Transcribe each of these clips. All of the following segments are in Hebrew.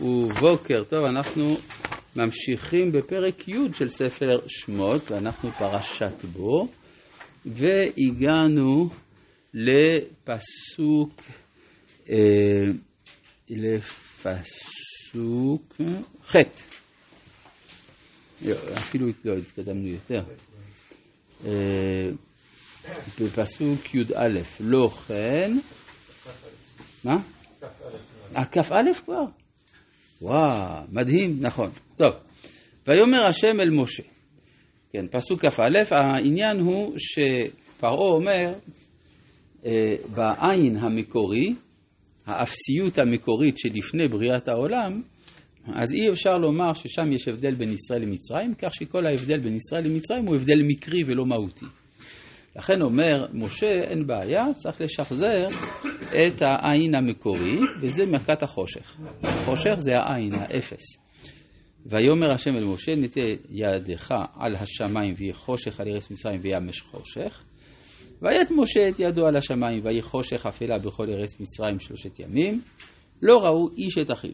ובוקר טוב, אנחנו ממשיכים בפרק י' של ספר שמות, ואנחנו פרשת בו, והגענו לפסוק, אה, לפסוק ח', לא, אפילו לא התקדמנו יותר. אה, בפסוק י"א, לא כן, מה? כ"א כבר? וואו, מדהים, נכון. טוב, ויאמר השם אל משה. כן, פסוק כ"א, העניין הוא שפרעה אומר, אה, בעין המקורי, האפסיות המקורית שלפני בריאת העולם, אז אי אפשר לומר ששם יש הבדל בין ישראל למצרים, כך שכל ההבדל בין ישראל למצרים הוא הבדל מקרי ולא מהותי. לכן אומר משה, אין בעיה, צריך לשחזר את העין המקורי, וזה מכת החושך. חושך זה העין, האפס. ויאמר השם אל משה, נטה ידך על השמיים ויהיה חושך על ארץ מצרים וימש חושך. ויית משה את ידו על השמיים ויהיה חושך אפלה בכל ארץ מצרים שלושת ימים. לא ראו איש את אחיו,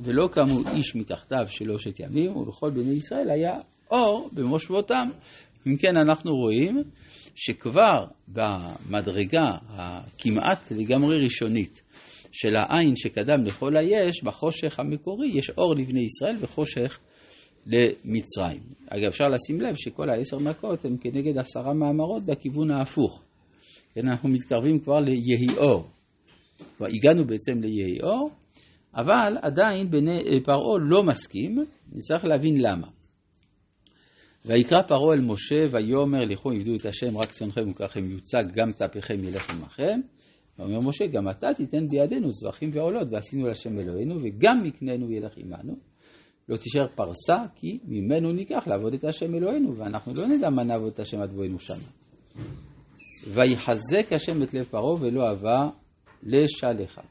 ולא קמו איש מתחתיו שלושת ימים, ובכל בני ישראל היה אור במושבותם. אם כן, אנחנו רואים שכבר במדרגה הכמעט לגמרי ראשונית של העין שקדם לכל היש, בחושך המקורי יש אור לבני ישראל וחושך למצרים. אגב, אפשר לשים לב שכל העשר מכות הן כנגד עשרה מאמרות בכיוון ההפוך. כן, אנחנו מתקרבים כבר ליהי אור. כבר הגענו בעצם ליהי אור, אבל עדיין פרעה לא מסכים, נצטרך להבין למה. ויקרא פרעה אל משה, ויאמר לכו עבדו את השם רק צונכם וככם יוצג גם טפיכם ילך עמכם. ואומר משה, גם אתה תיתן בידינו זבחים ועולות, ועשינו להשם אלוהינו, וגם מקננו ילך עמנו. לא תישאר פרסה, כי ממנו ניקח לעבוד את השם אלוהינו, ואנחנו לא נדע מה נעבוד את השם עד בואנו שמה. ויחזק השם את לב פרעה ולא אבה לשלחה.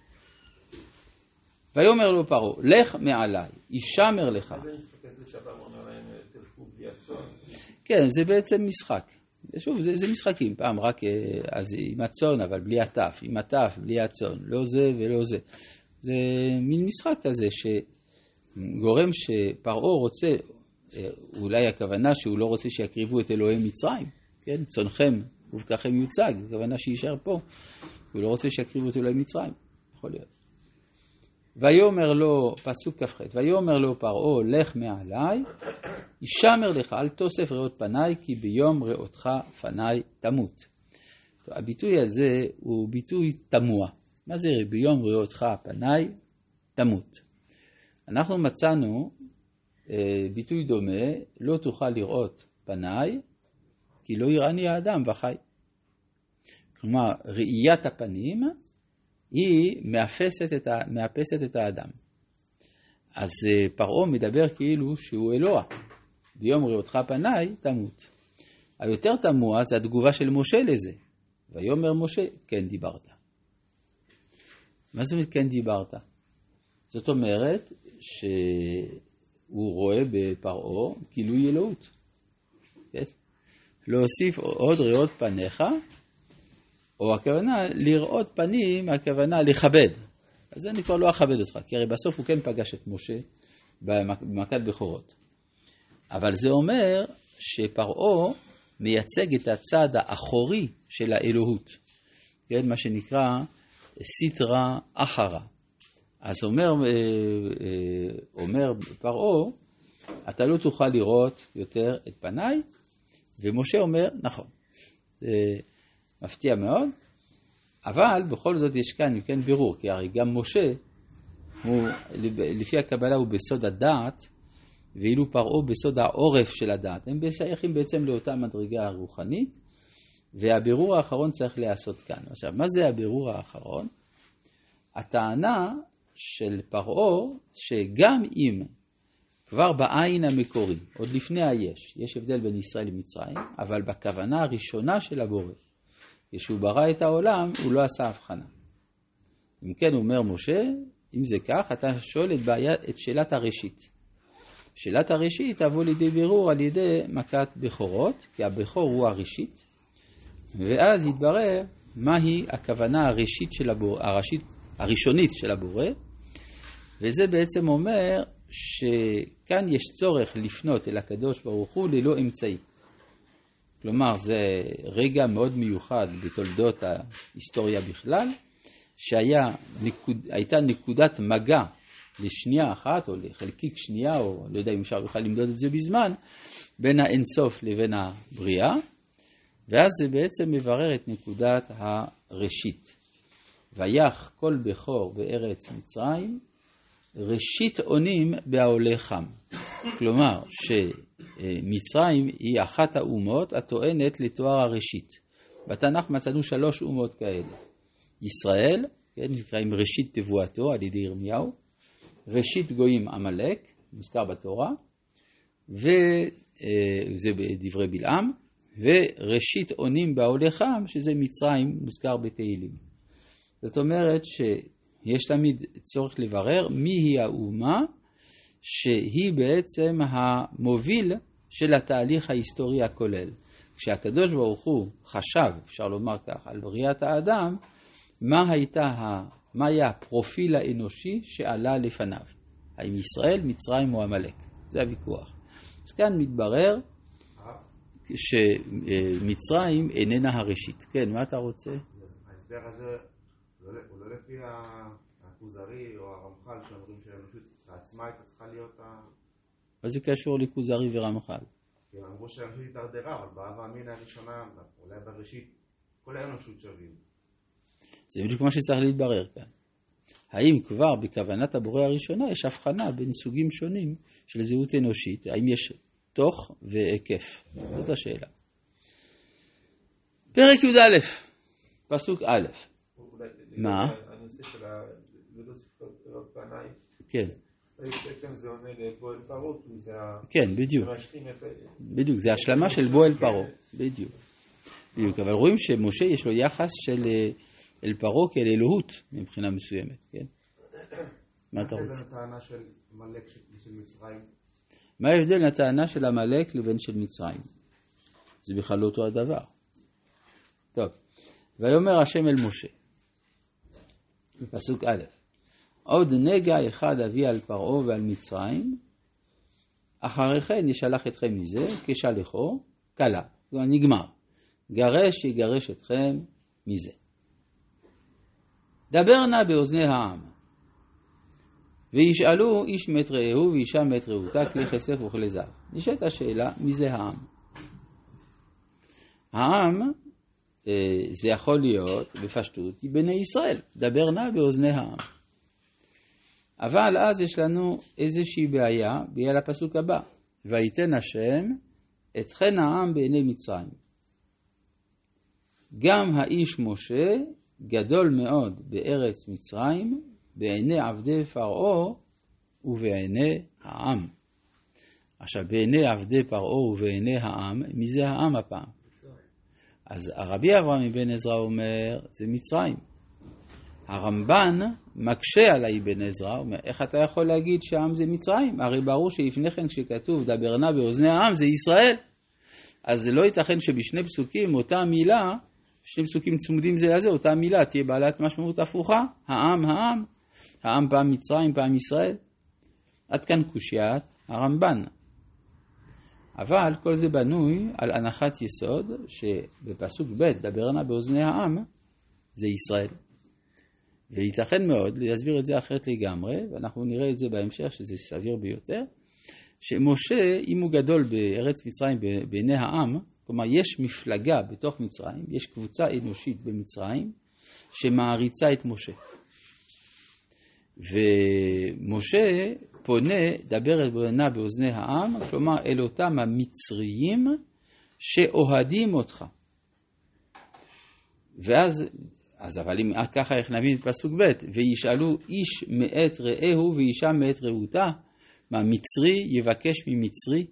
ויאמר לו פרעה, לך מעלי, ישמר לך. כן, זה בעצם משחק. שוב, זה, זה משחקים, פעם רק אה, אז עם הצאן, אבל בלי הטף, עם הטף, בלי הצאן, לא זה ולא זה. זה מין משחק כזה שגורם שפרעה רוצה, אה, אולי הכוונה שהוא לא רוצה שיקריבו את אלוהי מצרים, כן? צונכם ובככם יוצג, הכוונה שיישאר פה, הוא לא רוצה שיקריבו את אלוהי מצרים, יכול להיות. ויאמר לו, פסוק כ"ח, ויאמר לו פרעה, לך מעלי, ישמר לך, אל תוסף ראות פניי, כי ביום ראותך פניי תמות. הביטוי הזה הוא ביטוי תמוה. מה זה ביום ראותך פניי תמות? אנחנו מצאנו אה, ביטוי דומה, לא תוכל לראות פניי, כי לא יראני האדם וחי. כלומר, ראיית הפנים היא מאפסת את, ה, מאפסת את האדם. אז אה, פרעה מדבר כאילו שהוא אלוה. ביום ראותך פניי תמות. היותר תמוה זה התגובה של משה לזה. ויאמר משה, כן דיברת. מה זאת אומרת כן דיברת? זאת אומרת שהוא רואה בפרעה גילוי אלוהות. כן? להוסיף עוד ראות פניך או הכוונה לראות פנים, הכוונה לכבד. אז אני כבר לא אכבד אותך, כי הרי בסוף הוא כן פגש את משה במכת בכורות. אבל זה אומר שפרעה מייצג את הצד האחורי של האלוהות, כן, מה שנקרא סיטרא אחרא. אז אומר, אה, אה, אומר פרעה, אתה לא תוכל לראות יותר את פניי, ומשה אומר, נכון. מפתיע מאוד, אבל בכל זאת יש כאן, כן, בירור, כי הרי גם משה, הוא, לפי הקבלה הוא בסוד הדעת, ואילו פרעה בסוד העורף של הדעת. הם שייכים בעצם לאותה מדרגה הרוחנית, והבירור האחרון צריך להיעשות כאן. עכשיו, מה זה הבירור האחרון? הטענה של פרעה, שגם אם כבר בעין המקורי, עוד לפני היש, יש הבדל בין ישראל למצרים, אבל בכוונה הראשונה של הבורא, כשהוא ברא את העולם, הוא לא עשה הבחנה. אם כן, אומר משה, אם זה כך, אתה שואל את, בעיה, את שאלת הראשית. שאלת הראשית תבוא לידי בירור על ידי מכת בכורות, כי הבכור הוא הראשית, ואז יתברר מהי הכוונה הראשית של הבורא, הראשית, הראשונית של הבורא, וזה בעצם אומר שכאן יש צורך לפנות אל הקדוש ברוך הוא ללא אמצעי. כלומר, זה רגע מאוד מיוחד בתולדות ההיסטוריה בכלל, שהייתה נקודת מגע לשנייה אחת, או לחלקיק שנייה, או לא יודע אם אפשר בכלל למדוד את זה בזמן, בין האינסוף לבין הבריאה, ואז זה בעצם מברר את נקודת הראשית. ויח כל בכור בארץ מצרים, ראשית אונים בעולה חם. כלומר, שמצרים היא אחת האומות הטוענת לתואר הראשית. בתנ"ך מצאנו שלוש אומות כאלה. ישראל, כן, נקראים ראשית תבואתו על ידי ירמיהו, ראשית גויים עמלק, מוזכר בתורה, וזה בדברי בלעם, וראשית אונים בעולה חם, שזה מצרים, מוזכר בתהילים. זאת אומרת שיש תמיד צורך לברר מיהי האומה שהיא בעצם המוביל של התהליך ההיסטורי הכולל. כשהקדוש ברוך הוא חשב, אפשר לומר כך, על בריאת האדם, מה, הייתה, מה היה הפרופיל האנושי שעלה לפניו? האם ישראל, מצרים או עמלק? זה הוויכוח. אז כאן מתברר שמצרים איננה הראשית. כן, מה אתה רוצה? ההסבר הזה הוא לא לפי הכוזרי או הרמח"ל שאומרים שהאנושות בעצמה הייתה צריכה להיות ה... מה זה קשור לכוזרי ורמח"ל? כי הם אמרו שהאנושות הידרדרה, אבל באב האמין הראשונה, אולי בראשית, כל האנושות שווים. זה בדיוק מה שצריך להתברר כאן. האם כבר בכוונת הבורא הראשונה יש הבחנה בין סוגים שונים של זהות אנושית? האם יש תוך והיקף? זאת השאלה. פרק י"א, פסוק א', מה? כן. בעצם זה עונה לבועל פרעה, כי זה ה... כן, בדיוק. בדיוק, זה השלמה של בועל פרעה, בדיוק. בדיוק, אבל רואים שמשה יש לו יחס של אה, אל פרעה כאל אלוהות מבחינה מסוימת, כן? מה אתה רוצה? מה ההבדל בין הטענה של עמלק לבין של מצרים? זה בכלל לא אותו הדבר. טוב, ויאמר השם אל משה, בפסוק א', עוד נגע אחד אביא על פרעה ועל מצרים, אחרי כן ישלח אתכם מזה, כשלחו, כלה, כלומר נגמר. גרש יגרש אתכם מזה. דבר נא באוזני העם, וישאלו איש מת רעהו ואישה מת רעותה, כלי כסף וכלי זהב. נשאלת השאלה, מי זה העם? העם, אה, זה יכול להיות, בפשטות, בני ישראל. דבר נא באוזני העם. אבל אז יש לנו איזושהי בעיה, בגלל הפסוק הבא, ויתן השם את חן העם בעיני מצרים. גם האיש משה גדול מאוד בארץ מצרים, בעיני עבדי פרעה ובעיני העם. עכשיו, בעיני עבדי פרעה ובעיני העם, מי זה העם הפעם? אז הרבי אברהם מבן עזרא אומר, זה מצרים. הרמב"ן מקשה על האבן עזרא, אומר, איך אתה יכול להגיד שהעם זה מצרים? הרי ברור שלפני כן כשכתוב דבר נא באוזני העם זה ישראל. אז זה לא ייתכן שבשני פסוקים אותה מילה, שני פסוקים צמודים זה לזה, אותה מילה תהיה בעלת משמעות הפוכה, העם, העם, העם פעם מצרים, פעם ישראל. עד כאן קושיית הרמב"ן. אבל כל זה בנוי על הנחת יסוד שבפסוק ב' דבר נא באוזני העם זה ישראל. וייתכן מאוד להסביר את זה אחרת לגמרי, ואנחנו נראה את זה בהמשך שזה סביר ביותר, שמשה, אם הוא גדול בארץ מצרים בעיני העם, כלומר יש מפלגה בתוך מצרים, יש קבוצה אנושית במצרים שמעריצה את משה. ומשה פונה, דבר את בונה באוזני העם, כלומר אל אותם המצריים שאוהדים אותך. ואז אז אבל אם ככה איך נבין את פסוק ב', וישאלו איש מאת רעהו ואישה מאת רעותה, מה מצרי יבקש ממצרי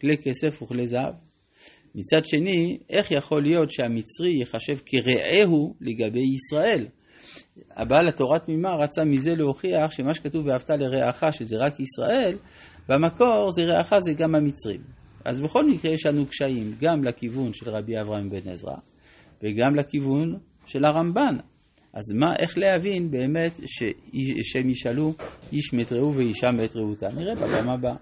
כלי כסף וכלי זהב? מצד שני, איך יכול להיות שהמצרי ייחשב כרעהו לגבי ישראל? הבעל התורה תמימה רצה מזה להוכיח שמה שכתוב ואהבת לרעך שזה רק ישראל, במקור זה רעך זה גם המצרים. אז בכל מקרה יש לנו קשיים גם לכיוון של רבי אברהם בן עזרא וגם לכיוון של הרמב"ן. אז מה, איך להבין באמת שהם ישאלו איש מת רעהו ואישה מת רעותה? נראה בפעם הבאה.